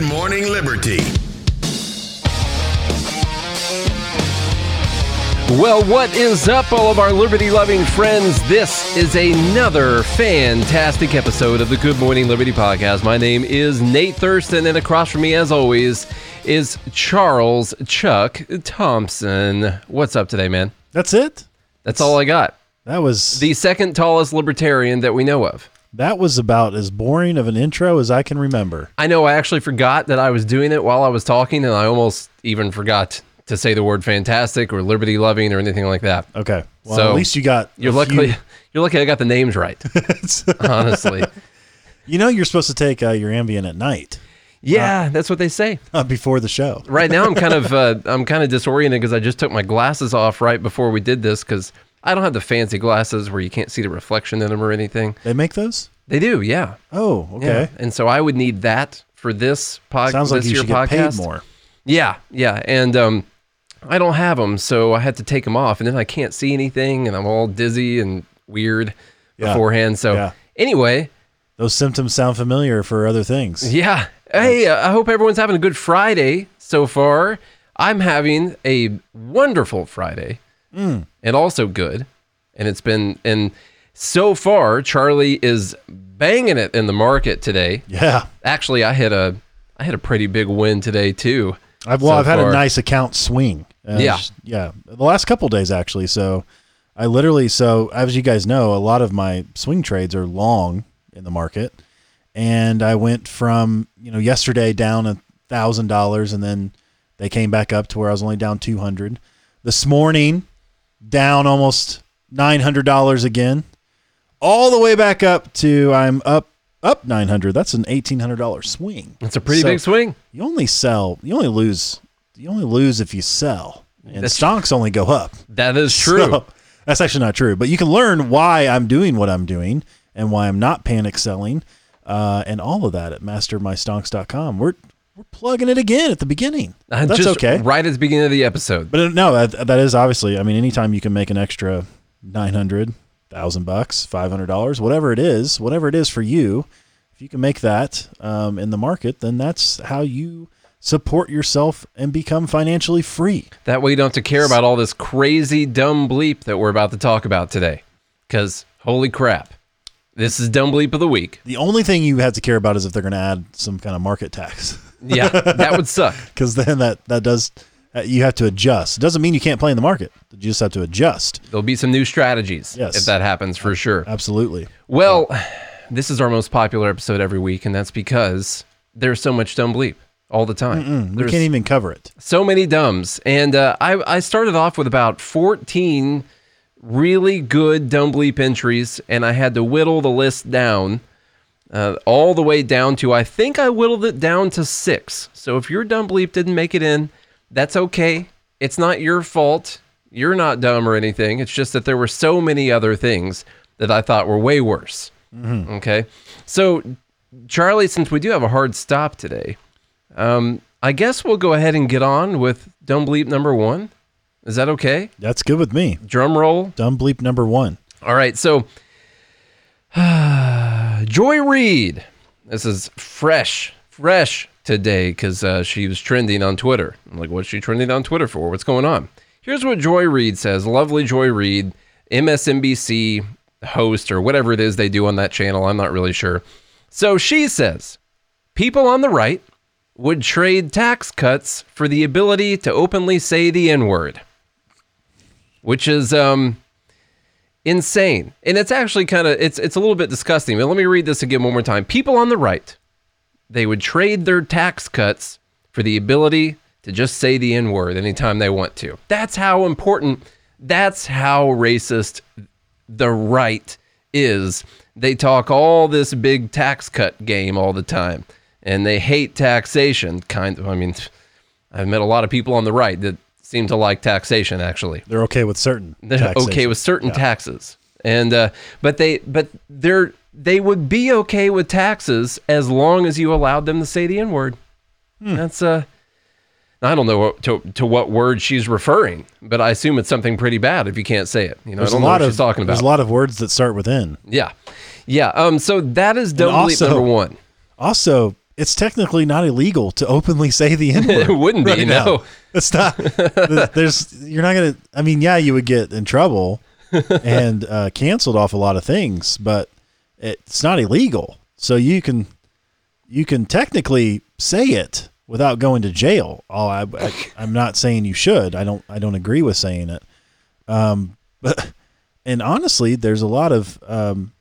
Good Morning Liberty. Well, what is up, all of our liberty loving friends? This is another fantastic episode of the Good Morning Liberty podcast. My name is Nate Thurston, and across from me, as always, is Charles Chuck Thompson. What's up today, man? That's it. That's all I got. That was The second tallest libertarian that we know of. That was about as boring of an intro as I can remember. I know I actually forgot that I was doing it while I was talking, and I almost even forgot to say the word fantastic or liberty loving or anything like that. Okay. Well, So, at least you got. You're lucky. few- You're lucky I got the names right. honestly, you know, you're supposed to take uh, your Ambien at night yeah, that's what they say. uh, before the show. Right now, I'm kind of uh, I'm kind of disoriented because I just took my glasses off right before we did this because I don't have the fancy glasses where you can't see the reflection in them or anything. They make those. They do, yeah. Oh, okay. Yeah. And so I would need that for this podcast. Sounds like you should get podcast. paid more. Yeah, yeah, and um, I don't have them, so I had to take them off, and then I can't see anything, and I'm all dizzy and weird Yeah, beforehand. So yeah. anyway, Those symptoms sound familiar for other things. yeah. Hey, uh, I hope everyone's having a good Friday so far. I'm having a wonderful Friday, Mm. and also good, and it's been and so far Charlie is banging it in the market today. Yeah. Actually, I had a I had a pretty big win today too. I've well, so I've had far. a nice account swing. Uh, Yeah. just- yeah. The last couple days actually. So I literally so as you guys know, a lot of my swing trades are long in the market, and I went from you know yesterday down a thousand dollars, and then they came back up to where I was only down two hundred. This morning, down almost nine hundred dollars again, all the way back up to I'm up up nine hundred. That's an eighteen hundred dollar swing. It's a pretty So- big swing. You only sell. You only lose. You only lose if you sell, and That's- stocks only go up. That is true. So, that's actually not true. But you can learn why I'm doing what I'm doing and why I'm not panic selling, uh, and all of that at mastermystonks.com. We're we're plugging it again at the beginning. Uh, That's just okay. Right at the beginning of the episode. But uh, no, that, that is obviously. I mean, anytime you can make an extra nine hundred thousand bucks, five hundred dollars, whatever it is, whatever it is for you, if you can make that um, in the market, then that's how you support yourself and become financially free. That way you don't have to care about all this crazy dumb bleep that we're about to talk about today. Because holy crap. This is dumb bleep of the week. The only thing you have to care about is if they're going to add some kind of market tax, Yeah, that would suck. because then that that does uh, you have to adjust. It doesn't mean you can't play in the market. You just have to adjust. There'll be some new strategies Yes. if that happens for sure. Absolutely. Well, this is our most popular episode every week, and that's because there's so much dumb bleep all the time. We can't even cover it. so many dumbs. And uh, I, I started off with about 14 really good dumb bleep entries, and I had to whittle the list down uh, all the way down to, I think I whittled it down to six. So if your dumb bleep didn't make it in, that's okay. It's not your fault. You're not dumb or anything. It's just that there were so many other things that I thought were way worse. Okay. So, Charlie, since we do have a hard stop today, um, I guess we'll go ahead and get on with dumb bleep number one. Is that okay? That's good with me. Drum roll. Dumb bleep number one. All right. So, Joy Reid. This is fresh, fresh today because uh, she was trending on Twitter. I'm like, what's she trending on Twitter for? What's going on? Here's what Joy Reid says. Lovely Joy Reid, MSNBC host or whatever it is they do on that channel. I'm not really sure. So she says, people on the right would trade tax cuts for the ability to openly say the N word, which is um, insane. And it's actually kind of it's it's a little bit disgusting. But let me read this again one more time. People on the right, they would trade their tax cuts for the ability to just say the N word anytime they want to. That's how important. That's how racist the right is. They talk all this big tax cut game all the time, and they hate taxation. Kind of. I mean, I've met a lot of people on the right that seem to like taxation. Actually, They're okay with certain. they're taxation. okay with certain taxes, and uh, but they but they're they would be okay with taxes as long as you allowed them to say the N word. Hmm. That's uh. I don't know what, to, to what word she's referring, but I assume it's something pretty bad if you can't say it. You know, There's I a don't know lot what of she's talking about. There's a lot of words that start with N. Yeah. Yeah. Um, so that is also- number one. Also, it's technically not illegal to openly say the N word. It wouldn't be, right no. It's not. There's you're not gonna. I mean, yeah, you would get in trouble and uh, canceled off a lot of things, but it's not illegal. So you can you can technically say it without going to jail. Oh, I, I I'm not saying you should. I don't I don't agree with saying it. Um, but and honestly, there's a lot of um,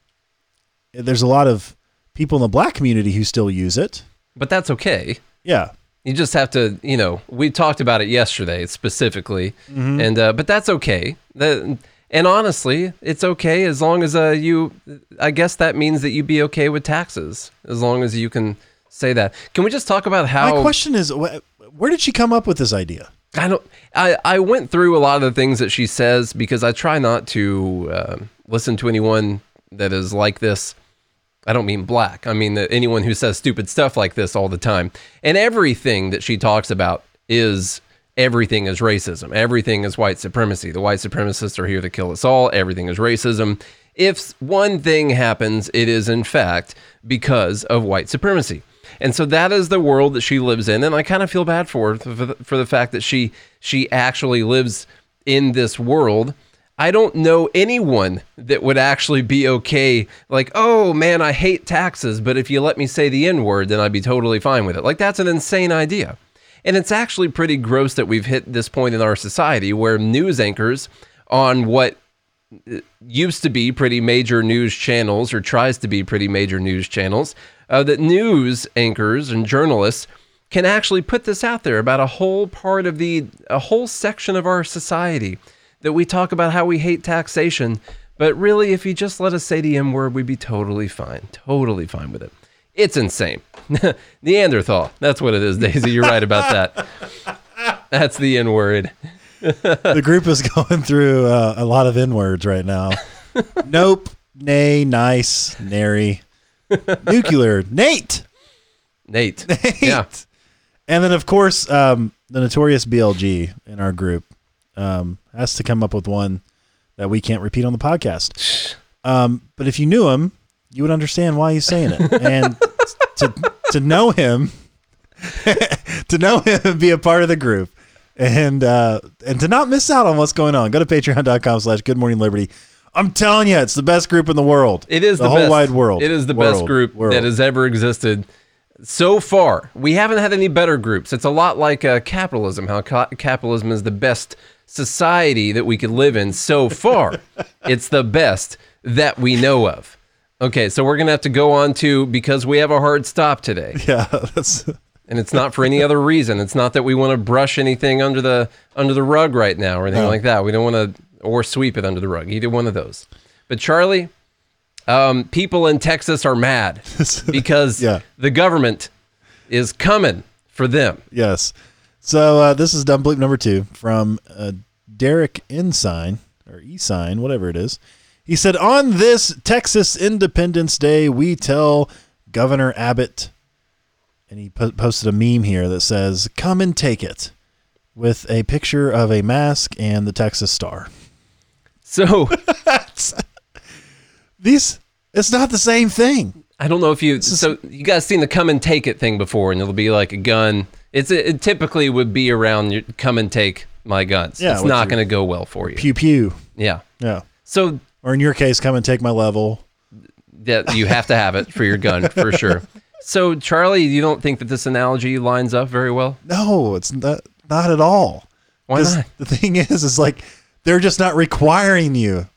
there's a lot of people in the black community who still use it. But that's okay. Yeah, You just have to, you know, we talked about it yesterday specifically, Mm-hmm. and uh, but that's okay. That, and honestly, it's okay as long as uh, you. I guess that means that you'd be okay with taxes, as long as you can say that. Can we just talk about how? my question is, wh- where did she come up with this idea? I don't. I I went through a lot of the things that she says because I try not to uh, listen to anyone that is like this. I don't mean black. I mean that anyone who says stupid stuff like this all the time. And everything that she talks about is everything is racism. Everything is white supremacy. The white supremacists are here to kill us all. Everything is racism. If one thing happens, it is in fact because of white supremacy. And so that is the world that she lives in, and I kind of feel bad for her for the, for the fact that she she actually lives in this world. I don't know anyone that would actually be okay. Like, oh man, I hate taxes, but if you let me say the N word, then I'd be totally fine with it. Like, that's an insane idea. And it's actually pretty gross that we've hit this point in our society where news anchors on what used to be pretty major news channels or tries to be pretty major news channels uh, that news anchors and journalists can actually put this out there about a whole part of the a whole section of our society that we talk about how we hate taxation but really if you just let us say the m word we'd be totally fine totally fine with it. It's insane. Neanderthal that's what it is daisy you're right about that. That's the n word the group is going through uh, a lot of N words right now. nope, nay, nice, nary, nuclear, Nate, nate. Nate. yeah. And then, of course, um, the notorious BLG in our group. Um, has to come up with one that we can't repeat on the podcast. Um, but if you knew him, you would understand why he's saying it. And to to know him, to know him and be a part of the group, and uh, and to not miss out on what's going on, go to patreon.com slash good morning liberty. I'm telling you, it's the best group in the world. It is the, whole best, wide world. It is the best group World. that has ever existed so far. We haven't had any better groups. It's a lot like uh, capitalism. How ca- capitalism is the best society that we could live in so far. it's the best that we know of. Okay, so we're gonna have to go on to because we have a hard stop today, Yeah, that's and it's not for any other reason. It's not that we want to brush anything under the under the rug right now or anything No. like that. We don't want to or sweep it under the rug. Either one of those. But Charlie, um, people in Texas are mad because Yeah. the government is coming for them. Yes. So uh, this is dumb bleep number two from uh, Derek Ensign or Esign, whatever it is. He said, "On this Texas Independence Day, we tell Governor Abbott," and he po- posted a meme here that says, "Come and take it," with a picture of a mask and the Texas Star. So These, it's not the same thing. I don't know if you so you guys seen the come and take it thing before, and it'll be like a gun. It's it typically would be around your come and take my guns. Yeah, it's not going to go well for you. Pew pew. Yeah. Yeah. So Or in your case, come and take my level. that you have to have it for your gun for sure. So Charlie, you don't think that this analogy lines up very well? No, it's not not at all. Why not? The thing is, is like they're just not requiring you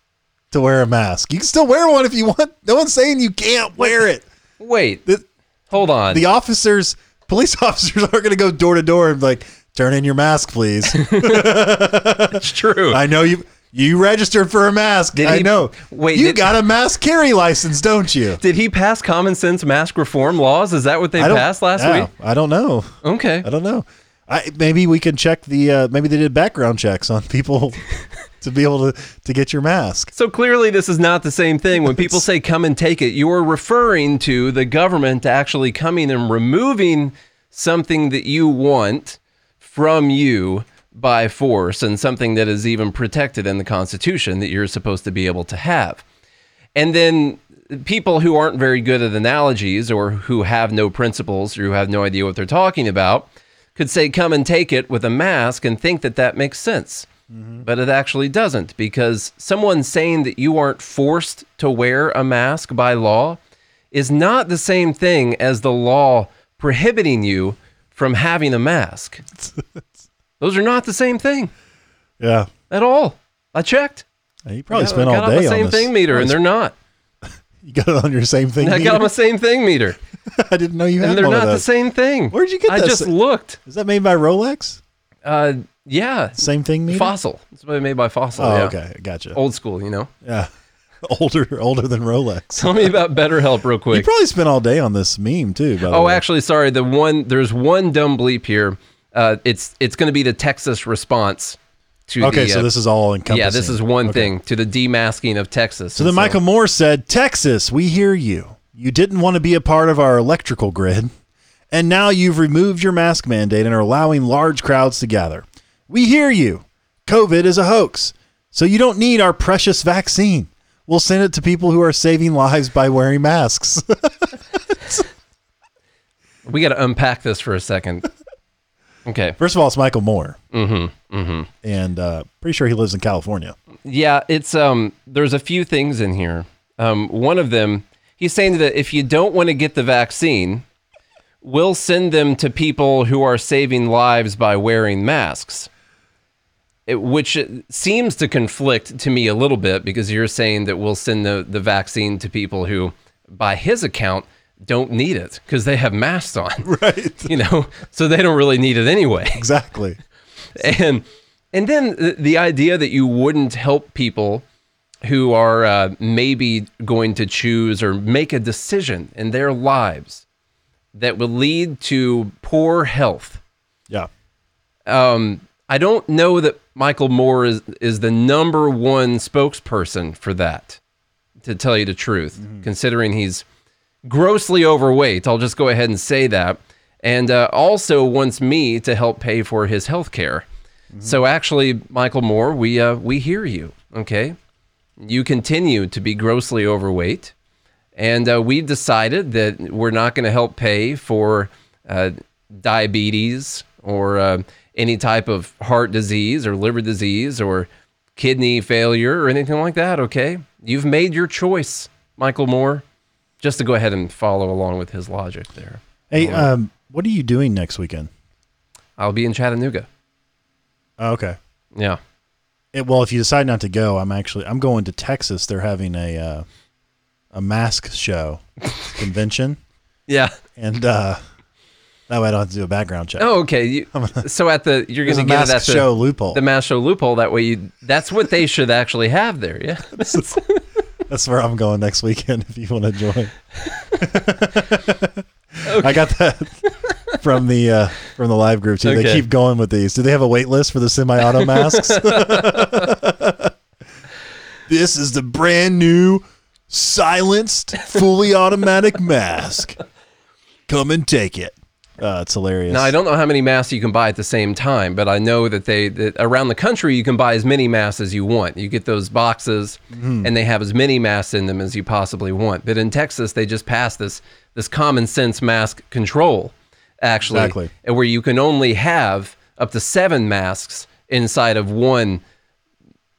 to wear a mask. You can still wear one if you want. No one's saying you can't wear it. Wait, The, hold on. the officers, police officers, aren't going to go door to door and be like, "Turn in your mask, please." it's true. I know you. You registered for a mask. Did I he- know. wait, you did- got a mask carry license, don't you? Did he pass common sense mask reform laws? Is that what they passed last yeah, week? I don't know. Okay. I don't know. I maybe we can check the. Uh, maybe they did background checks on people to be able to to get your mask. So clearly, this is not the same thing. When people say come and take it, you are referring to the government actually coming and removing something that you want from you by force and something that is even protected in the Constitution that you're supposed to be able to have. And then people who aren't very good at analogies or who have no principles or who have no idea what they're talking about could say, come and take it with a mask and think that that makes sense. But it actually doesn't because someone saying that you aren't forced to wear a mask by law is not the same thing as the law prohibiting you from having a mask. Those are not the same thing Yeah. at all. I checked. You probably I spent got all on the same on thing meter, and they're not. You got it on your same thing. I meter? got on the same thing meter, I didn't know you had and they're not the same thing. Where'd you get I that? just looked. Is that made by Rolex? Uh, yeah, Same thing meter? Fossil. It's made by Fossil. Oh, yeah. okay. Gotcha. Old school, you know. Yeah. Older older than Rolex. Tell me about BetterHelp real quick. You probably spent all day on this meme too, by the Oh, way. actually, sorry. The one there's one dumb bleep here. Uh, it's it's going to be the Texas response to Okay, the, so uh, this is all encompassing. yeah. This is one Okay. thing to the demasking of Texas. So then And Michael Moore said, Texas, we hear you. You didn't want to be a part of our electrical grid, and now you've removed your mask mandate and are allowing large crowds to gather. We hear you. COVID is a hoax. So you don't need our precious vaccine. We'll send it to people who are saving lives by wearing masks. we got to unpack this for a second. Okay. First of all, it's Michael Moore. Mm-hmm. Mm-hmm. And uh, pretty sure he lives in California. Yeah, it's um. There's a few things in here. Um, one of them, he's saying that if you don't want to get the vaccine, we'll send them to people who are saving lives by wearing masks. It, which seems to conflict to me a little bit because you're saying that we'll send the, the vaccine to people who, by his account, don't need it because they have masks on. Right. You know, so they don't really need it anyway Exactly. and and then the, the idea that you wouldn't help people who are uh, maybe going to choose or make a decision in their lives that will lead to poor health. Yeah. Um, I don't know that Michael Moore is is the number one spokesperson for that. To tell you the truth, considering he's grossly overweight, I'll just go ahead and say that, and uh, also wants me to help pay for his health care. So actually, Michael Moore, we uh, we hear you. Okay, you continue to be grossly overweight, and uh, we've decided that we're not going to help pay for uh, diabetes or uh, any type of heart disease or liver disease or kidney failure or anything like that. Okay, you've made your choice, Michael Moore. Just to go ahead and follow along with his logic there. Hey, um, what are you doing next weekend? I'll be in Chattanooga. Oh, okay. Yeah. It, well, if you decide not to go, I'm actually I'm going to Texas. They're having a uh, a mask show convention, Yeah. and uh, that way I don't have to do a background check. Oh, okay. You, so at the you're going to get it mask at the, show loophole. the mask show loophole. That way, you that's what they should actually have there. Yeah. That's where I'm going next weekend. If you want to join, I got that from the uh, from the live group too. They keep going with these. Do they have a wait list for the semi-auto masks? this is the brand new silenced, fully automatic mask. Come and take it. Uh, it's hilarious. Now I don't know how many masks you can buy at the same time, but I know that they that around the country you can buy as many masks as you want. You get those boxes, Mm-hmm. and they have as many masks in them as you possibly want. But in Texas, they just passed this this common sense mask control, actually, Exactly. where you can only have up to seven masks inside of one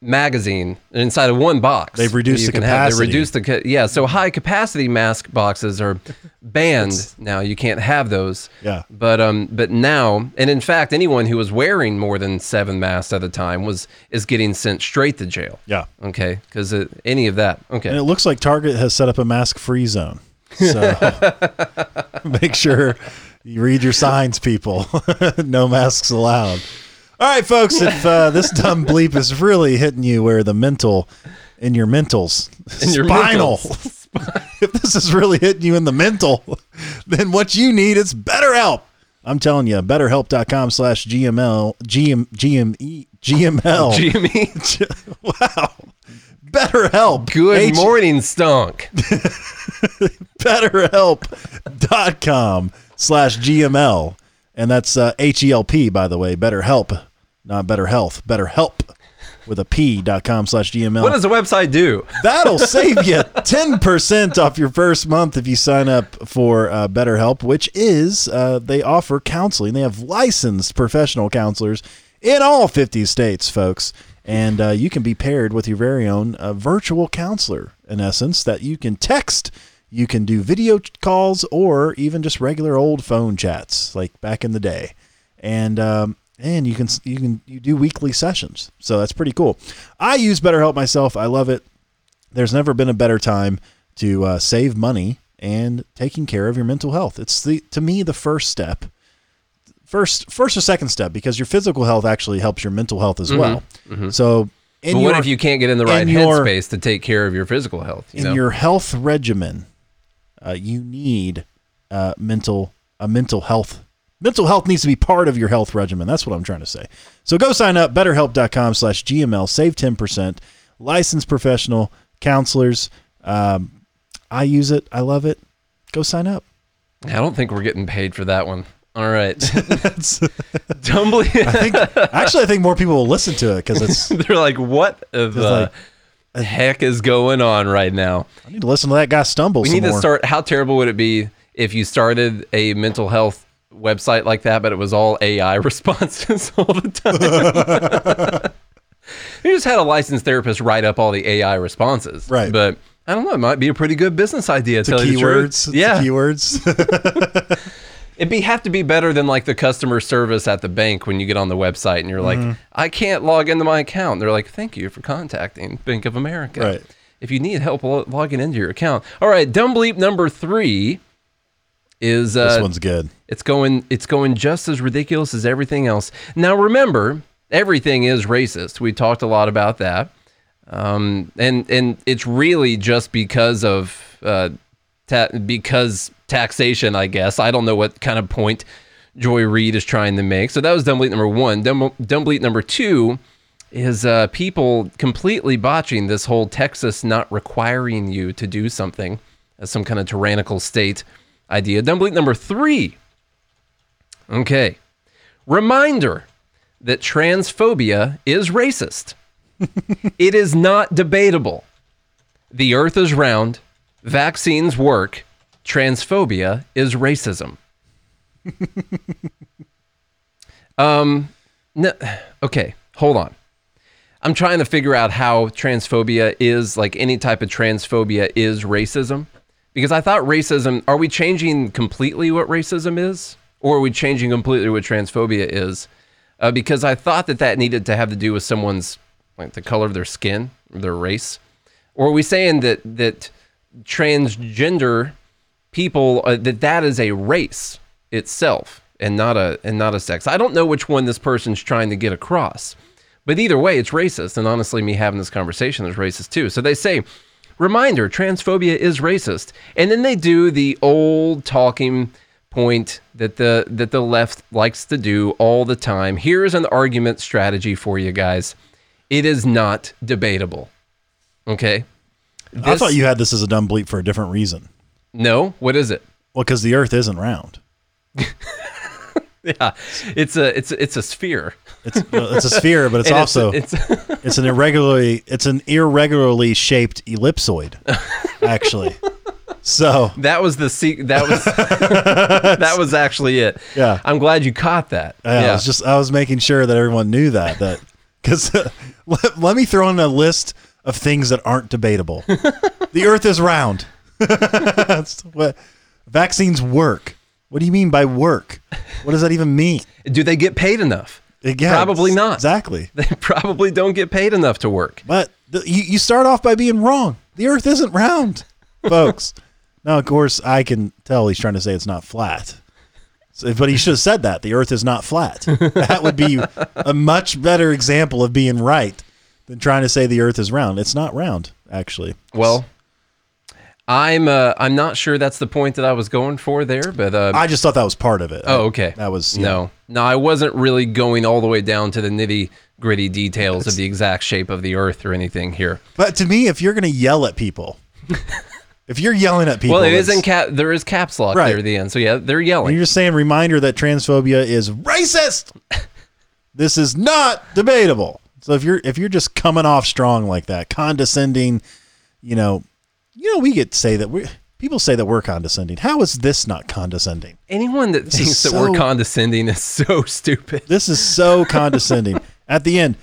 magazine inside of one box. They've reduced the can have- capacity. They reduced the ca- yeah. So high capacity mask boxes are banned now. You can't have those. Yeah. But um, but now, and in fact, anyone who was wearing more than seven masks at a time was is getting sent straight to jail. Yeah. Okay, because any of that. Okay. And it looks like Target has set up a mask free zone. So make sure you read your signs, people. no masks allowed. All right, folks, if uh, this dumb bleep is really hitting you where the mental, in your mentals, In your spinal, mentals. if this is really hitting you in the mental, then what you need is BetterHelp. I'm telling you, betterhelp.com slash GML, GM, GME, GML. Jimmy, wow. BetterHelp. good H- morning, stunk. betterhelp.com slash GML. And that's uh, H E L P, by the way. Better help, not better health. Better help. with a p.com slash GML. What does the website do? That'll save you 10% off your first month if you sign up for uh, BetterHelp, which is uh, they offer counseling. They have licensed professional counselors in all 50 states, folks. And uh, you can be paired with your very own uh, virtual counselor, in essence, that you can text, you can do video calls, or even just regular old phone chats like back in the day. And um, and you can you can you do weekly sessions. So that's pretty cool. I use BetterHelp myself. I love it. There's never been a better time to uh, save money and taking care of your mental health. It's the to me the first step. First first or second step because your physical health actually helps your mental health as well. So in But your, what if you can't get in the right your- headspace to take care of your physical health? You in know? your health regimen, uh, you need uh, mental a mental health. Mental health needs to be part of your health regimen. That's what I'm trying to say. So go sign up, betterhelp.com slash GML, save 10%, licensed professional counselors. Um, I use it. I love it. Go sign up. I don't think we're getting paid for that one. All right. Dumbly. I think, actually, I think more people will listen to it because it's, They're like, what the like- heck is going on right now? I need to listen to that guy stumble We need to start. How terrible would it be if you started a mental health website like that, but it was all AI responses all the time? you just had a licensed therapist write up all the AI responses, Right. But I don't know. It might be a pretty good business idea. To tell you keywords. to Yeah, keywords. it'd be have to be better than like the customer service at the bank when you get on the website and you're Mm-hmm. like, I can't log into my account. They're like, Thank you for contacting Bank of America. Right. If you need help lo- logging into your account. All right, dumb bleep number three is uh, this one's good. it's going it's going just as ridiculous as everything else. Now remember, everything is racist. We talked a lot about that. Um, and and it's really just because of uh, ta- because taxation, I guess. I don't know what kind of point Joy Reid is trying to make. So that was dumb bleat number one. Dumb, dumb bleat number two is uh, people completely botching this whole Texas not requiring you to do something as some kind of tyrannical state idea. Dumb number three. Okay. Reminder that transphobia is racist. it is not debatable. The earth is round. Vaccines work. Transphobia is racism. um, no, okay, hold on. I'm trying to figure out how transphobia is like any type of transphobia is racism. Because I thought racism, are we changing completely what racism is? Or are we changing completely what transphobia is? Uh, because I thought that that needed to have to do with someone's, like the color of their skin, or their race. Or are we saying that, that transgender people, uh, that that is a race itself and not a, and not a sex? I don't know which one this person's trying to get across. But either way, it's racist. And honestly, me having this conversation is racist too. So they say, reminder, transphobia is racist. And then they do the old talking point that the that the left likes to do all the time. Here's an argument strategy for you guys. It is not debatable. Okay? I thought you had this as a dumb bleep for a different reason. No, what is it? Well, because the Earth isn't round. Yeah. It's a it's it's a sphere. It's it's a sphere, but it's And also it's, it's an irregularly it's an irregularly shaped ellipsoid, actually. So That was the se- that was that was actually it. Yeah. I'm glad you caught that. yeah, I was just I was making sure that everyone knew that that because let, let me throw in a list of things that aren't debatable. the Earth is round. That's what vaccines work. What do you mean by work? What does that even mean? Do they get paid enough? Again, Probably not. Exactly. They probably don't get paid enough to work. But the, you, you start off by being wrong. The Earth isn't round, folks. now, of course, I can tell he's trying to say it's not flat. So, but he should have said that. The Earth is not flat. That would be a much better example of being right than trying to say the Earth is round. It's not round, actually. Well, I'm uh, I'm not sure that's the point that I was going for there, but uh, I just thought that was part of it. oh, okay. That was yeah. no, no. I wasn't really going all the way down to the nitty gritty details of the exact shape of the Earth or anything here. But to me, if you're going to yell at people, if you're yelling at people, Well, it is it's- in cap. There is caps lock Right. there at the end. So yeah, they're And yelling. you're just saying reminder that transphobia is racist. this is not debatable. So if you're if you're just coming off strong like that, condescending, you know, you know, we get to say that we people say that we're condescending. How is this not condescending? Anyone that thinks that so- we're condescending is so stupid. This is so condescending. At the end,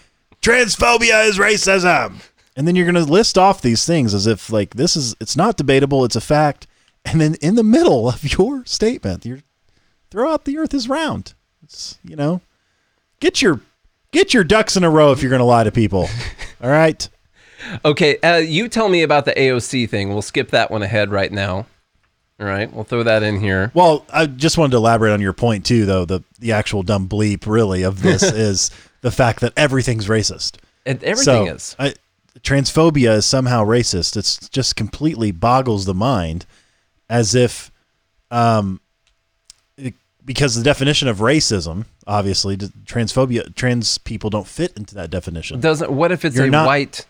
transphobia is racism. And then you're going to list off these things as if like this is it's not debatable, it's a fact. And then in the middle of your statement, you throw out the earth is round. It's, you know, get your get your ducks in a row if you're going to lie to people. All right? Okay, uh, you tell me about the AOC thing. We'll skip that one ahead right now. All right, we'll throw that in here. Well, I just wanted to elaborate on your point too though. The the actual dumb bleep really of this is the fact that everything's racist. And everything so, is. I, transphobia is somehow racist. It's just completely boggles the mind, as if, um, it- because the definition of racism, obviously, transphobia, trans people don't fit into that definition. Doesn't what if it's You're a not- white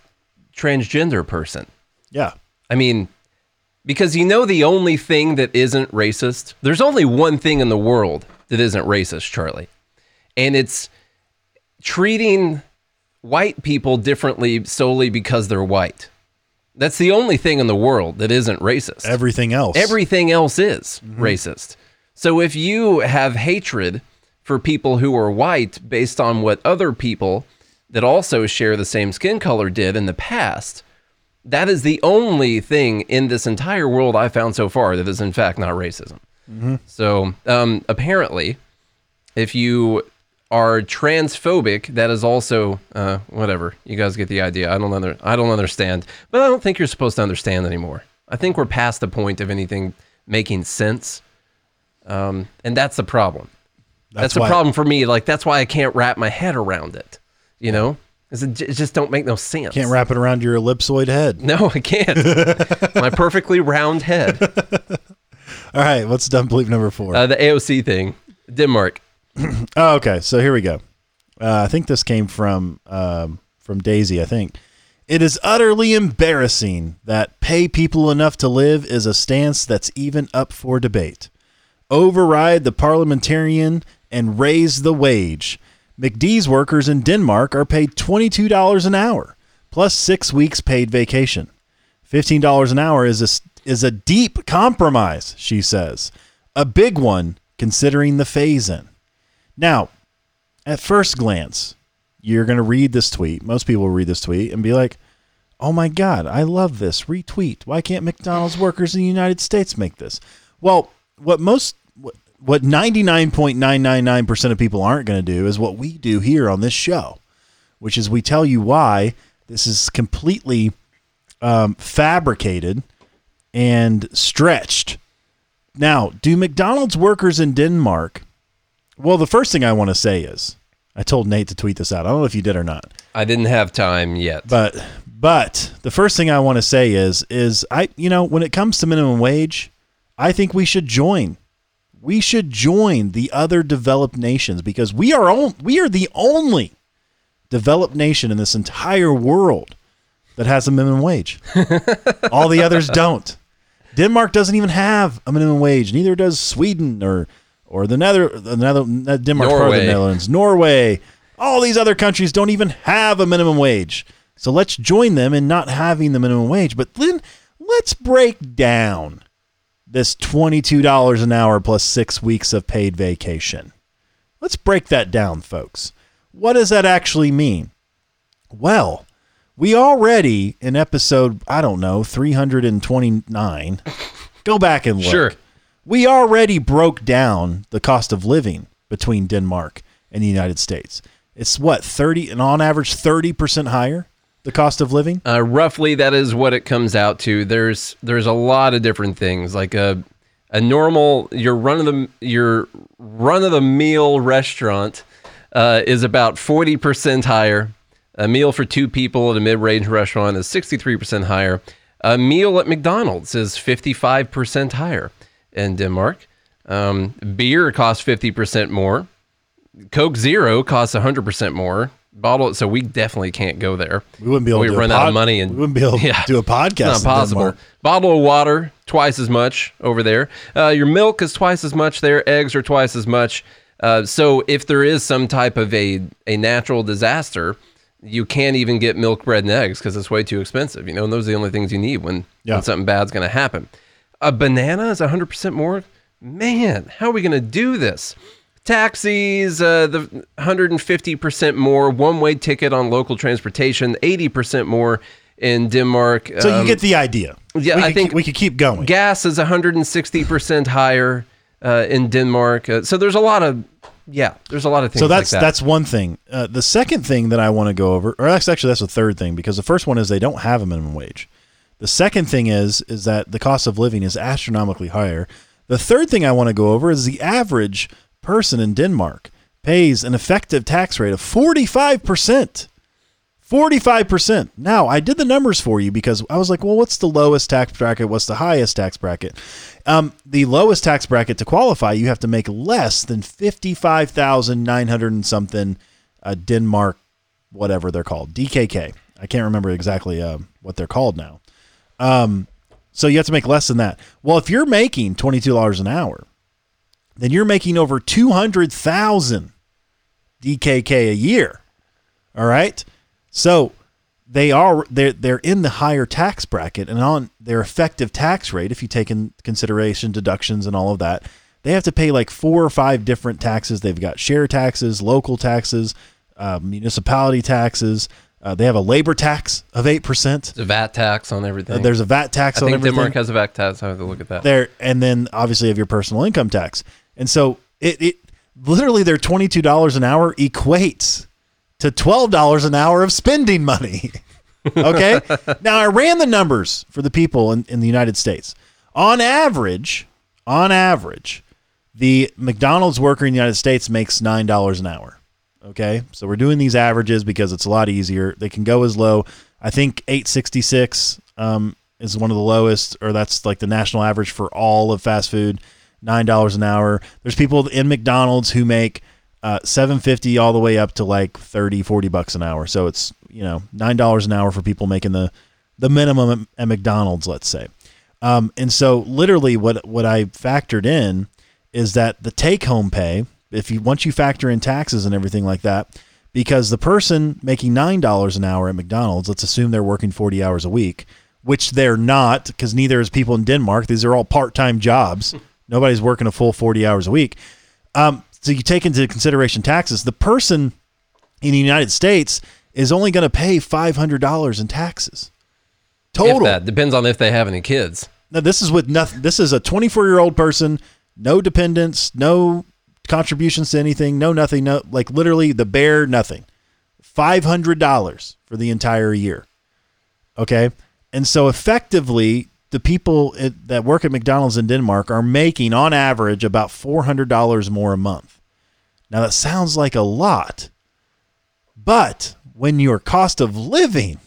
transgender person? Yeah, I mean, because you know the only thing that isn't racist, there's only one thing in the world that isn't racist, Charlie. And it's treating white people differently solely because they're white. That's the only thing in the world that isn't racist. everything else. Everything else is mm-hmm. racist. So if you have hatred for people who are white based on what other people that also share the same skin color did in the past, that is the only thing in this entire world I've found so far that is in fact not racism. So um, apparently, if you are transphobic, that is also uh, whatever. You guys get the idea. I don't under, I don't understand, but I don't think you're supposed to understand anymore. I think we're past the point of anything making sense, um, and that's the problem. That's, the why- problem for me. Like that's why I can't wrap my head around it. You know, it, just don't make no sense. Can't wrap it around your ellipsoid head. No, I can't. my perfectly round head. All right, what's dumb bleep number four? Uh, the AOC thing, Denmark. Oh, okay. So here we go. Uh, I think this came from um, from Daisy. I think it is utterly embarrassing that pay people enough to live is a stance that's even up for debate. Override the parliamentarian and raise the wage. McDee's workers in Denmark are paid twenty two dollars an hour plus six weeks paid vacation. Fifteen dollars an hour is a is a deep compromise, she says, a big one considering the phase in. Now, at first glance, you're going to read this tweet. Most people will read this tweet and be like, "Oh my god, I love this. Retweet. Why can't McDonald's workers in the United States make this?" Well, what most what- what 99.999% of people aren't going to do is what we do here on this show, which is we tell you why this is completely um, fabricated and stretched. Now, do McDonald's workers in Denmark? Well, the first thing I want to say is I told Nate to tweet this out. I don't know if you did or not. I didn't have time yet. But but the first thing I want to say is is I you know when it comes to minimum wage, I think we should join. We should join the other developed nations because we are on, we are the only developed nation in this entire world that has a minimum wage. All the others don't. Denmark doesn't even have a minimum wage. Neither does Sweden or or the Nether the Nether uh, Denmark part of the Netherlands, Norway. All these other countries don't even have a minimum wage. So let's join them in not having the minimum wage. But then let's break down this $22 an hour plus six weeks of paid vacation. Let's break that down, folks. What does that actually mean? Well, we already in episode, I don't know, 329. Go back and look. Sure. We already broke down the cost of living between Denmark and the United States. It's what, 30 and on average 30% higher the cost of living? Uh, roughly, that is what it comes out to. There's there's a lot of different things, like a a normal your run of the your run of the meal restaurant uh, is about forty percent higher. A meal for two people at a mid range restaurant is sixty three percent higher. A meal at McDonald's is fifty five percent higher in Denmark. Um, beer costs fifty percent more. Coke Zero costs hundred percent more. Bottle, so we definitely can't go there. We wouldn't be able We to run out of money and we wouldn't be able Yeah. to do a podcast. It's not possible. Bottle of water, twice as much over there. Uh, your milk is twice as much there. Eggs are twice as much. Uh, so if there is some type of a, a natural disaster, you can't even get milk, bread, and eggs because it's way too expensive. You know, and those are the only things you need when, Yeah. when something bad's going to happen. A banana is 100% more. Man, how are we going to do this? Taxis, uh, the 150% more. One way ticket on local transportation, 80% more in Denmark. So Um, you get the idea. yeah, we I could think- we could keep going. gas is 160% higher uh, in Denmark. Uh, so there's a lot of, yeah, there's a lot of things so that's like that. that's one thing. Uh, the second thing that I want to go over, or that's actually that's the third thing, because the first one is they don't have a minimum wage. The second thing is is that the cost of living is astronomically higher. The third thing I want to go over is the average person in Denmark pays an effective tax rate of forty five percent. 45%. Now, I did the numbers for you because I was like, well, what's the lowest tax bracket? What's the highest tax bracket? Um, the lowest tax bracket to qualify, you have to make less than 55,900 and something uh, Denmark, whatever they're called, DKK. I can't remember exactly uh, what they're called now. Um, so you have to make less than that. Well, if you're making $22 an hour, then you're making over 200,000 DKK a year. All right. So they are they're they're in the higher tax bracket and on their effective tax rate, if you take in consideration deductions and all of that, they have to pay like four or five different taxes. They've got share taxes, local taxes, uh, municipality taxes. Uh, they have a labor tax of eight percent. A VAT tax on everything. There's a VAT tax I on think everything Denmark has a VAT tax. I have to look at that. there and then obviously you have your personal income tax and so it, it literally their $22 an hour equates to $12 an hour of spending money. Okay? Now i ran the numbers for the people in, in the united states. On average on average the mcdonald's worker in the united states makes $9 an hour. Okay? So we're doing these averages because it's a lot easier. They can go as low. I think 866 um, is one of the lowest or that's like the national average for all of fast food $9 an hour there's people in mcdonald's who make uh, 750 all the way up to like 30 40 bucks an hour so it's you know $9 an hour for people making the the minimum at, mcdonald's let's say um, and so literally what what I factored in is that the take home pay, if you once you factor in taxes and everything like that, because the person making nine dollars an hour at McDonald's, let's assume they're working forty hours a week, which they're not, because neither is people in Denmark. These are all part time jobs. Nobody's working a full forty hours a week. Um, so you take into consideration taxes. The person in the United States is only going to pay five hundred dollars in taxes. Total. If that depends on if they have any kids. No, this is with nothing. This is a 24 year old person, no dependents, no contributions to anything, no nothing, no like literally the bare nothing. Five hundred dollars for the entire year. Okay, and so effectively, the people at, that work at McDonald's in Denmark are making on average about four hundred dollars more a month. Now that sounds like a lot, but when your cost of living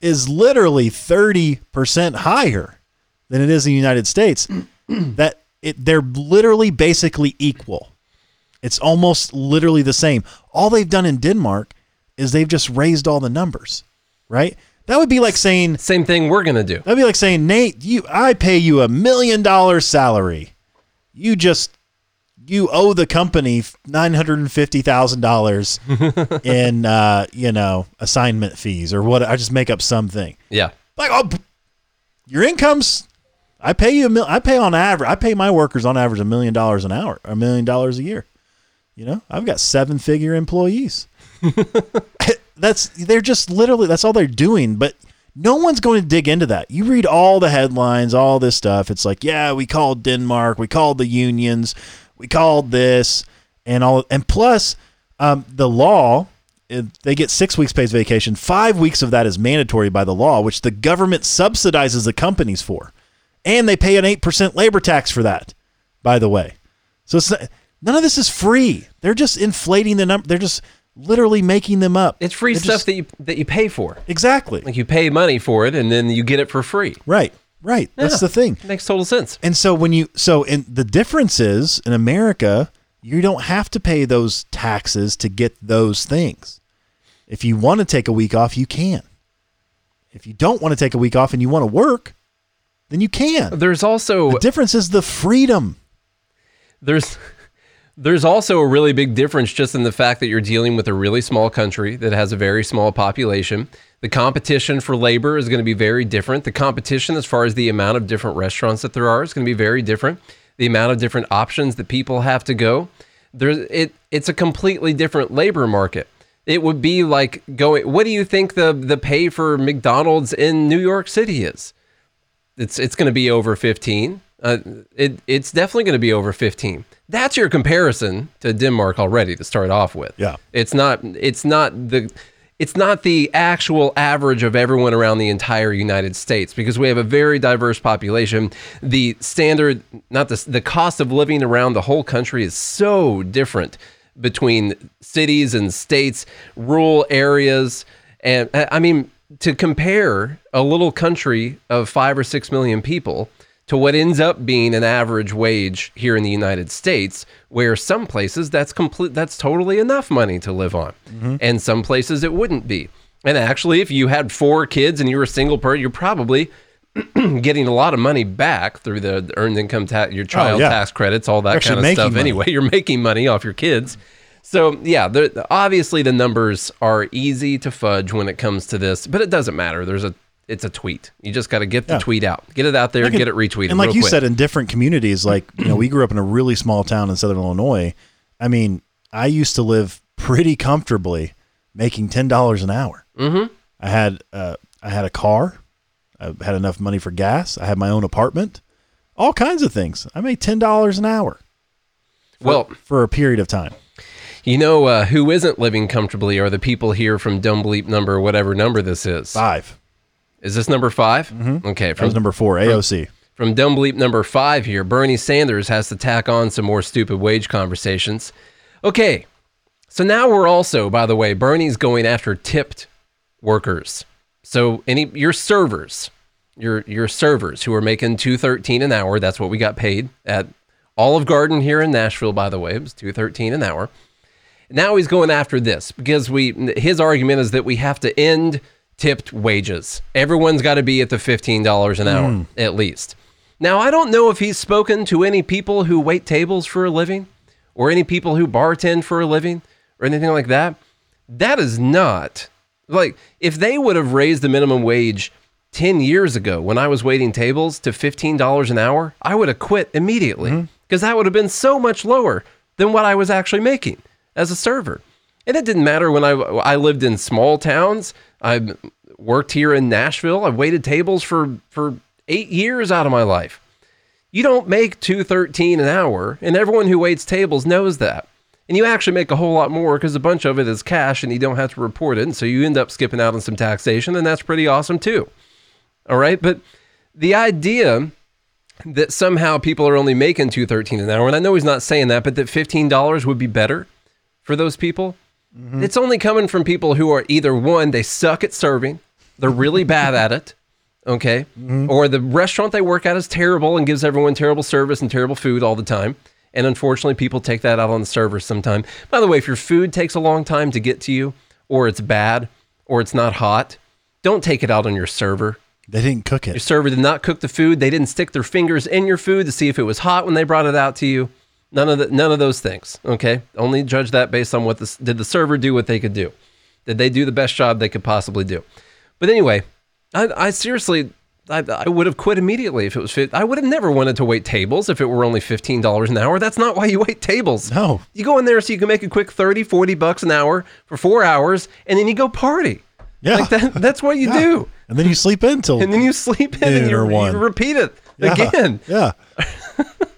is literally 30% higher than it is in the United States, that it, they're literally basically equal. It's almost literally the same. All they've done in Denmark is they've just raised all the numbers, right? That would be like saying Same thing we're gonna do. that'd be like saying, Nate, you I pay you a million dollars salary. You just you owe the company nine hundred and fifty thousand dollars in uh, you know assignment fees or what. I just make up something Yeah. like oh, your income's. I pay you a mil. I pay on average. I pay my workers on average a million dollars an hour, a million dollars a year. You know, I've got seven figure employees. that's they're just literally that's all they're doing. But no one's going to dig into that. You read all the headlines, all this stuff. It's like, yeah, we called Denmark, we called the unions, we called this, and all. And plus, um, the law they get six weeks paid vacation. Five weeks of that is mandatory by the law, which the government subsidizes the companies for, and they pay an eight percent labor tax for that. By the way, so it's not, none of this is free. They're just inflating the number. They're just literally making them up. It's free They're stuff just- that you that you pay for. exactly Like you pay money for it and then you get it for free. right. Right. That's the thing. It makes total sense. And so when you so in the difference is in America, you don't have to pay those taxes to get those things. If you want to take a week off, you can. If you don't want to take a week off and you want to work, then you can. There's also The difference is the freedom. there's There's also a really big difference just in the fact that you're dealing with a really small country that has a very small population. The competition for labor is going to be very different. The competition, as far as the amount of different restaurants that there are, is going to be very different. The amount of different options that people have to go, there's it. It's a completely different labor market. It would be like going. What do you think the the pay for McDonald's in New York City is? It's it's going to be over fifteen. Uh, it it's definitely going to be over fifteen. That's your comparison to Denmark already to start off with. Yeah. It's not it's not the it's not the actual average of everyone around the entire United States because we have a very diverse population. The standard not the the cost of living around the whole country is so different between cities and states, rural areas and I mean to compare a little country of 5 or 6 million people to what ends up being an average wage here in the United States, where some places that's complete that's totally enough money to live on, mm-hmm. and some places it wouldn't be. And actually, if you had four kids and you were a single person, you're probably getting a lot of money back through the earned income tax, your oh, child yeah. tax credits, all that Actually kind of stuff. money. Anyway, you're making money off your kids. So yeah, the, obviously the numbers are easy to fudge when it comes to this, but it doesn't matter. There's a it's a tweet. You just got to get the Yeah. tweet out, get it out there, get it- retweeted. And like you quick. said, in different communities, like you know, we grew up in a really small town in Southern Illinois. I mean, I used to live pretty comfortably, making ten dollars an hour. Mm-hmm. I had uh, I had a car. I had enough money for gas. I had my own apartment. All kinds of things. I made ten dollars an hour well, for a period of time. you know uh, who isn't living comfortably are the people here from Dumb Bleep number whatever number this is. Five. Is this number 5 Mm-hmm. Okay, That from was number four. AOC. From Dumb Bleep number five here, Bernie Sanders has to tack on some more stupid wage conversations. Okay, so now we're also, by the way, Bernie's going after tipped workers. So any your servers, your your servers who are making two thirteen an hour. That's what we got paid at Olive Garden here in Nashville. By the way, it was two thirteen an hour. Now he's going after this because we his argument is that we have to end tipped wages. Everyone's got to be at the $15 an hour mm. at least. Now, I don't know if he's spoken to any people who wait tables for a living or any people who bartend for a living or anything like that. That is not like if they would have raised the minimum wage 10 years ago when I was waiting tables to $15 an hour, I would have quit immediately mm-hmm. because that would have been so much lower than what I was actually making as a server. And it didn't matter when I I lived in small towns. I worked here in Nashville. I waited tables for for 8 years out of my life. You don't make 213 an hour, and everyone who waits tables knows that. And you actually make a whole lot more because a bunch of it is cash and you don't have to report it. And so you end up skipping out on some taxation, and that's pretty awesome too. All right. But the idea that somehow people are only making 213 an hour, and I know he's not saying that, but that $15 would be better for those people. Mm-hmm. It's only coming from people who are either one, they suck at serving, they're really bad at it, okay, mm-hmm. or the restaurant they work at is terrible and gives everyone terrible service and terrible food all the time. And unfortunately, people take that out on the servers sometime. By the way, if your food takes a long time to get to you, or it's bad, or it's not hot, don't take it out on your server. They didn't cook it. Your server did not cook the food. They didn't stick their fingers in your food to see if it was hot when they brought it out to you. None of the, none of those things. Okay, only judge that based on what this did the server do what they could do. Did they do the best job they could possibly do? But anyway, I, I seriously, I, I would have quit immediately if it was. Fit. I would have never wanted to wait tables if it were only fifteen dollars an hour. That's not why you wait tables. No. you go in there so you can make a quick 30, 40 bucks an hour for four hours, and then you go party. Yeah. Like that, that's what you Yeah. do And then you sleep in till and then you sleep in and you, you repeat it Yeah. again. Yeah.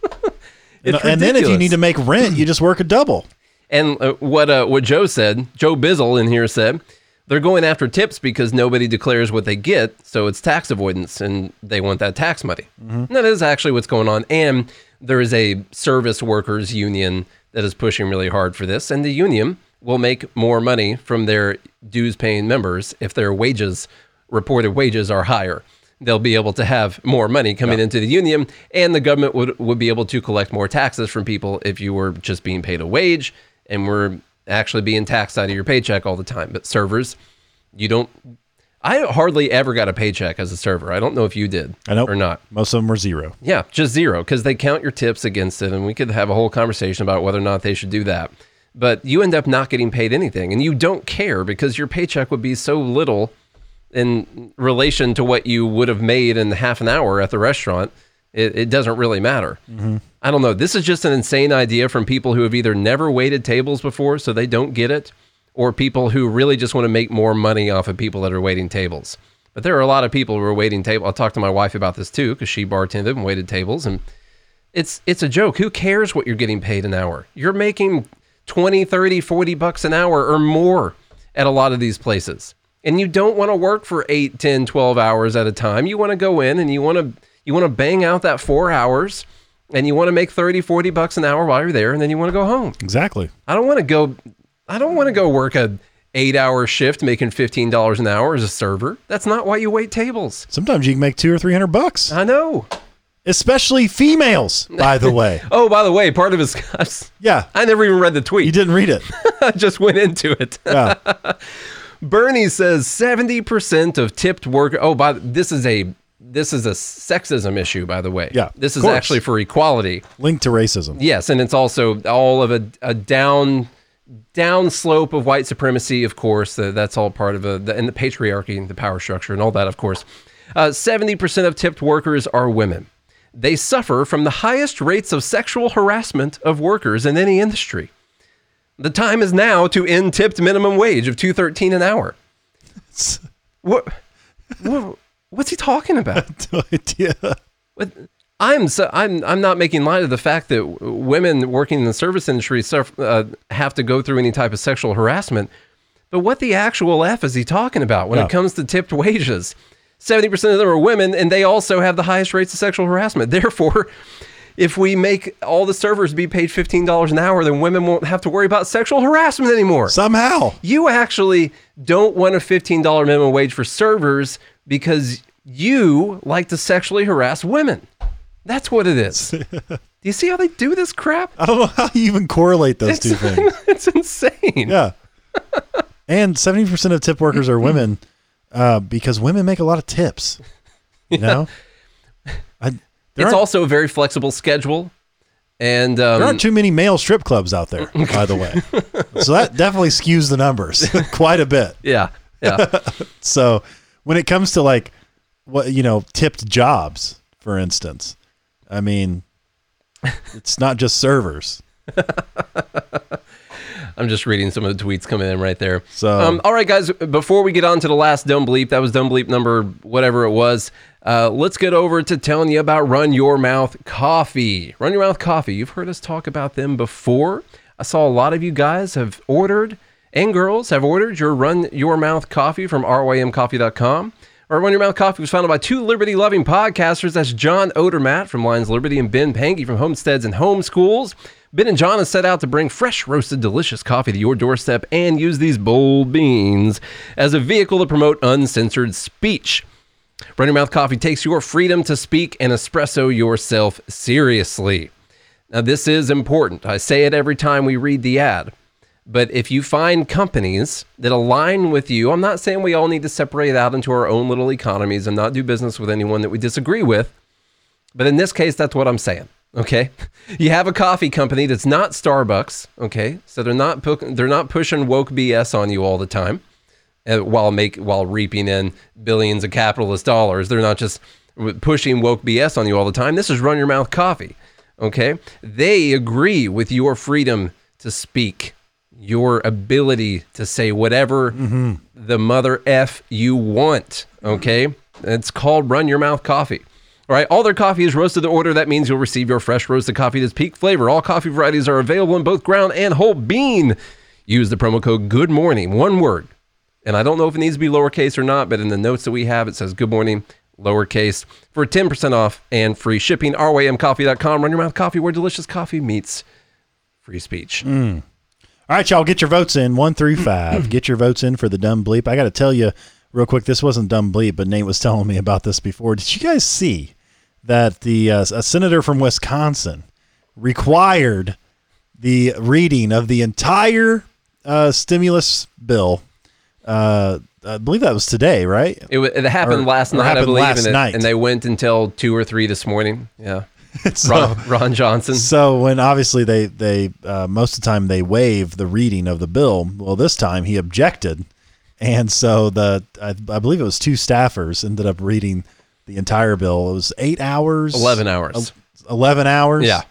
and, and then if you need to make rent, you just work a double. And uh, what uh, what Joe said, Joe Bizzle in here said, they're going after tips because nobody declares what they get, so it's tax avoidance, and they want that tax money. And that is actually what's going on. And there is a service workers union that is pushing really hard for this, and the union will make more money from their dues paying members if their wages, reported wages, are higher. They'll be able to have more money coming into the union, and the government would, would be able to collect more taxes from people if you were just being paid a wage and were actually being taxed out of your paycheck all the time. But servers, you don't. I hardly ever got a paycheck as a server. I don't know if you did I know or not. Most of them were zero. Yeah, just zero because they count your tips against it, and we could have a whole conversation about whether or not they should do that. But you end up not getting paid anything, and you don't care because your paycheck would be so little in relation to what you would have made in half an hour at the restaurant. It, it doesn't really matter. Mm-hmm. I don't know. This is just an insane idea from people who have either never waited tables before, so they don't get it, or people who really just want to make more money off of people that are waiting tables. But there are a lot of people who are waiting table. I'll talk to my wife about this too because she bartended and waited tables, and it's it's a joke. Who cares what you're getting paid an hour? You're making 20, 30, 40 bucks an hour or more at a lot of these places. And you don't want to work for 8, 10, 12 hours at a time. You want to go in and you want to you want to bang out that 4 hours and you want to make 30, 40 bucks an hour while you're there and then you want to go home. Exactly. I don't want to go I don't want to go work a 8-hour shift making $15 an hour as a server. That's not why you wait tables. Sometimes you can make two or three hundred bucks, I know. especially females. By the way, Oh, by the way, part of his yeah, I never even read the tweet. you didn't read it. I just went into it. Yeah, Bernie says 70% of tipped work Oh, by this is a this is a sexism issue by the way. Yeah, This is course. actually for equality. linked to racism. Yes, and it's also all of a, a down down slope of white supremacy, of course. Uh, that's all part of a, the, and the patriarchy and the power structure and all that, of course. Uh, 70% of tipped workers are women. They suffer from the highest rates of sexual harassment of workers in any industry. The time is now to end tipped minimum wage of 213 an hour. What, what what's he talking about? no idea. But I'm so, I'm I'm not making light of the fact that women working in the service industry suffer, uh, have to go through any type of sexual harassment. But what the actual f is he talking about when Yeah. it comes to tipped wages? Seventy percent of them are women, and they also have the highest rates of sexual harassment. Therefore, if we make all the servers be paid fifteen dollars an hour, then women won't have to worry about sexual harassment anymore. Somehow, You actually don't want a $15 minimum wage for servers because you like to sexually harass women. That's what it is. do you see how they do this crap? I don't know how you even correlate those two things. it's insane. Yeah. and 70% of tip workers are women uh, because women make a lot of tips. You know? I, there, It's also a very flexible schedule. And um, there aren't too many male strip clubs out there, by the way. so that definitely skews the numbers quite a bit. yeah, yeah. So when it comes to like what, you know, tipped jobs, for instance, I mean, it's not just servers. I'm just reading some of the tweets coming in right there. So- um, all right, guys. Before we get on to the last dumb bleep, that was dumb bleep number whatever it was. Uh, let's get over to telling you about Run Your Mouth Coffee. Run Your Mouth Coffee. You've heard us talk about them before. I saw a lot of you guys have ordered and girls have ordered your Run Your Mouth Coffee from rymcoffee.com. Our Run Your Mouth Coffee was founded by two liberty loving podcasters. That's John Odermatt from Lions Liberty and Ben Pangy from Homesteads and Homeschools. Ben and John have set out to bring fresh, roasted, delicious coffee to your doorstep and use these bold beans as a vehicle to promote uncensored speech. Run Your Mouth Coffee takes your freedom to speak and espresso yourself seriously. Now, this is important. I say it every time we read the ad. But if you find companies that align with you, I'm not saying we all need to separate out into our own little economies and not do business with anyone that we disagree with. But in this case, that's what I'm saying. Okay, you have a coffee company that's not Starbucks. Okay, so they're not they're not pushing woke BS on you all the time, Uh, while make while reaping in billions of capitalist dollars. They're not just pushing woke BS on you all the time. This is run your mouth coffee. Okay, they agree with your freedom to speak, your ability to say whatever mm-hmm. the mother f you want. Okay, it's called run your mouth coffee. All right, all their coffee is roasted to order. That means you'll receive your fresh roasted coffee that's peak flavor. All coffee varieties are available in both ground and whole bean. Use the promo code Good Morning, one word. And I don't know if it needs to be lowercase or not, but in the notes that we have, it says Good Morning, lowercase, for 10% off and free shipping. RYMCoffee.com. Run your mouth coffee where delicious coffee meets free speech. All right, y'all, get your votes in one through five. get your votes in for the dumb bleep. I got to tell you real quick, this wasn't dumb bleep, but Nate was telling me about this before. Did you guys see that the uh, a senator from Wisconsin required the reading of the entire uh, stimulus bill, uh, I believe that was today, right? It, wa- it happened Or- last night, I happened believe, last and, it- night. and they went until two or three this morning. Yeah, so, Ron, Ron Johnson. so when obviously they they uh, most of the time they waive the reading of the bill. Well, this time he objected, and so the I, I believe it was two staffers ended up reading the entire bill. It was eight hours, Eleven hours. eleven hours, Yeah,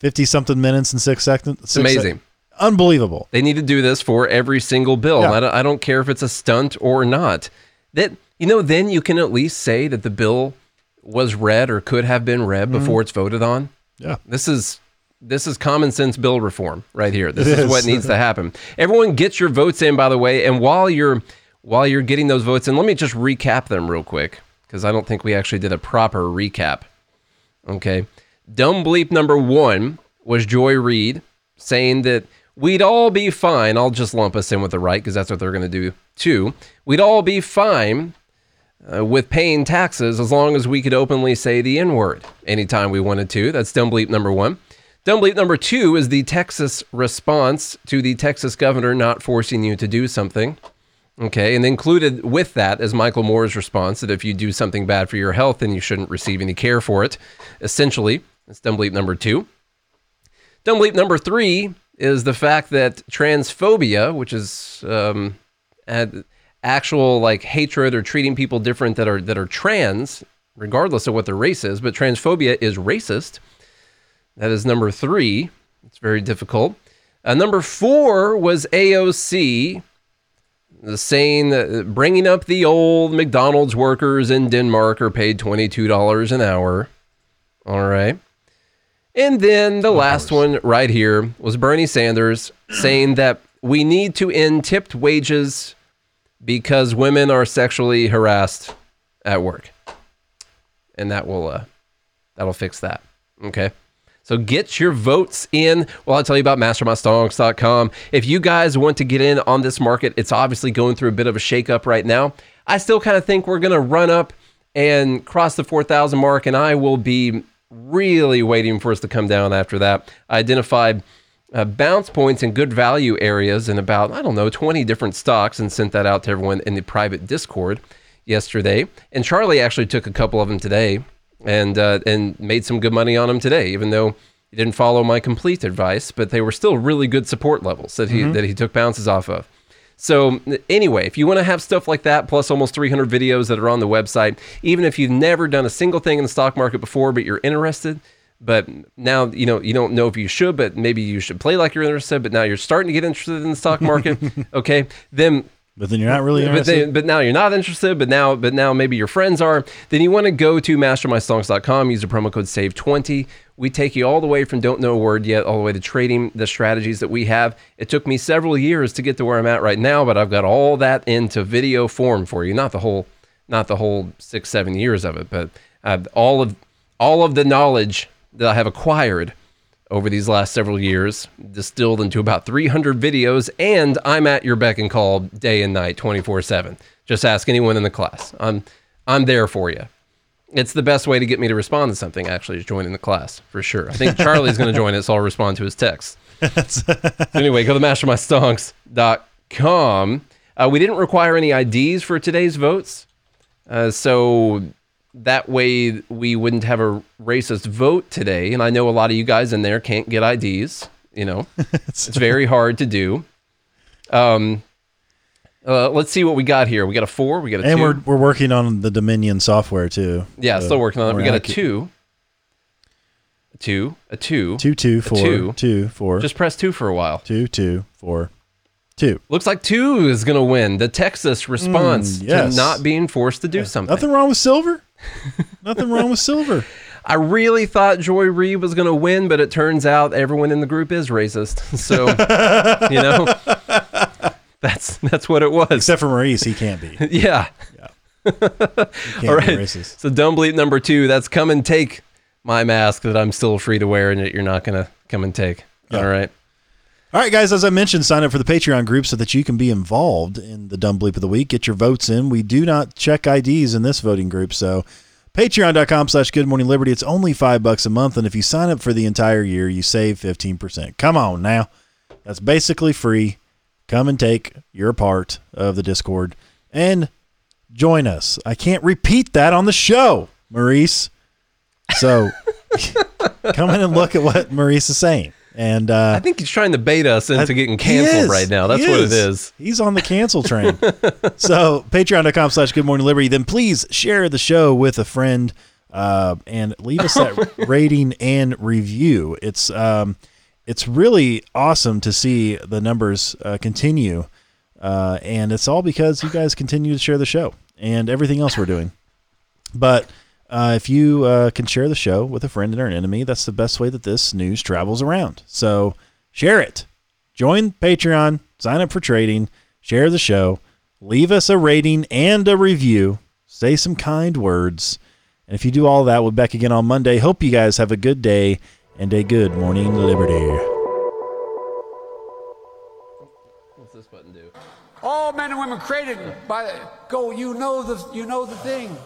fifty something minutes and six seconds. it's amazing. Unbelievable. They need to do this for every single bill. Yeah. I, don't, I don't care if it's a stunt or not. That you know, then you can at least say that the bill was read or could have been read Mm-hmm. before it's voted on. Yeah. This is this is common sense bill reform right here. This is is. what needs to happen. Everyone get your votes in by the way, and while you're while you're getting those votes in, let me just recap them real quick because I don't think we actually did a proper recap. Okay. Dumb bleep number 1 was Joy Reid saying that we'd all be fine. I'll just lump us in with the right because that's what they're going to do too. We'd all be fine uh, with paying taxes as long as we could openly say the N word anytime we wanted to. That's dumb bleep number one. Dumb bleep number two is the Texas response to the Texas governor not forcing you to do something. Okay, and included with that is Michael Moore's response that if you do something bad for your health, then you shouldn't receive any care for it. Essentially, that's dumb bleep number two. Dumb bleep number three is the fact that transphobia, which is um, actual like hatred or treating people different that are that are trans, regardless of what their race is, but transphobia is racist. That is number three. It's very difficult. Uh, number four was AOC saying that bringing up the old McDonald's workers in Denmark are paid $22 an hour. All right. And then the last one right here was Bernie Sanders saying that we need to end tipped wages because women are sexually harassed at work. And that will uh that'll fix that. Okay. So get your votes in. Well, I'll tell you about mastermystonks.com. If you guys want to get in on this market, it's obviously going through a bit of a shakeup right now. I still kind of think we're going to run up and cross the 4,000 mark, and I will be really waiting for us to come down after that. I identified uh, bounce points and good value areas in about, I don't know, 20 different stocks and sent that out to everyone in the private Discord yesterday. And Charlie actually took a couple of them today and uh, and made some good money on them today, even though he didn't follow my complete advice, but they were still really good support levels that he that he took bounces off of. So anyway, if you want to have stuff like that, plus almost 300 videos that are on the website, even if you've never done a single thing in the stock market before, but you're interested, but now you know you don't know if you should, but maybe you should play like you're interested, but now you're starting to get interested in the stock market, okay? Then But then you're not really but, interested. but now you're not interested, but now but now maybe your friends are, then you want to go to mastermystonks.com, use the promo code SAVE20. We take you all the way from don't know a word yet, all the way to trading the strategies that we have. It took me several years to get to where I'm at right now, but I've got all that into video form for you. Not the whole not the whole six, seven years of it, but uh, all of all of the knowledge that I have acquired over these last several years, distilled into about 300 videos, and I'm at your beck and call day and night, 24/7. Just ask anyone in the class. I'm I'm there for you. It's the best way to get me to respond to something. Actually, is joining the class for sure. I think Charlie's going to join it, so I'll respond to his text. So anyway, go to mastermystonks.com. Uh, we didn't require any IDs for today's votes, uh, so that way we wouldn't have a racist vote today. And I know a lot of you guys in there can't get IDs. You know, it's very hard to do. Um, uh, let's see what we got here. We got a four. We got a and two. we're we're working on the Dominion software too. yeah, So still working on it. We got a two, a two, a two. Two two four two. two four Just press two for a while. two two four two. Looks like two is going to win. The Texas response Mm, yes. to not being forced to do something. Nothing wrong with silver. Nothing wrong with silver. I really thought Joy Reid was going to win, but it turns out everyone in the group is racist. So, you know, that's that's what it was. Except for Maurice, he can't be. Yeah. can't All be racist. So, dumb bleep number two. That's come and take my mask that I'm still free to wear and that you're not going to come and take. Yeah. All right. All right, guys, as I mentioned, sign up for the Patreon group so that you can be involved in the Dumb Bleep of the Week. Get your votes in. We do not check IDs in this voting group, so patreon.com slash good morning liberty. It's only five bucks a month, and if you sign up for the entire year, you save 15%. Come on now. That's basically free. Come and take your part of the Discord and join us. I can't repeat that on the show, Maurice. So come in and look at what Maurice is saying. And uh, I think he's trying to bait us into getting canceled right now. That's what it is. He's on the cancel train. so patreon.com slash good morning liberty. Then please share the show with a friend uh, and leave us that rating and review. It's um, it's really awesome to see the numbers uh, continue. Uh, and it's all because you guys continue to share the show and everything else we're doing. But uh, if you uh, can share the show with a friend and or an enemy, that's the best way that this news travels around. So share it. Join Patreon, sign up for trading, share the show, leave us a rating and a review, say some kind words. And if you do all that, we'll be back again on Monday. Hope you guys have a good day and a good morning, Liberty. What's this button do? All men and women created by go. You know the you know the thing.